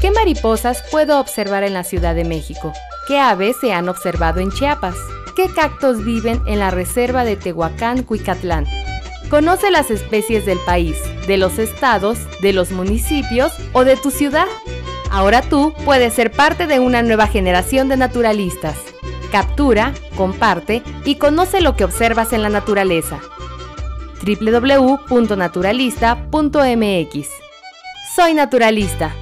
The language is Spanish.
¿Qué mariposas puedo observar en la Ciudad de México? ¿Qué aves se han observado en Chiapas? ¿Qué cactos viven en la reserva de Tehuacán, Cuicatlán? Conoce las especies del país, de los estados, de los municipios o de tu ciudad. Ahora tú puedes ser parte de una nueva generación de naturalistas. Captura, comparte y conoce lo que observas en la naturaleza. www.naturalista.mx Soy naturalista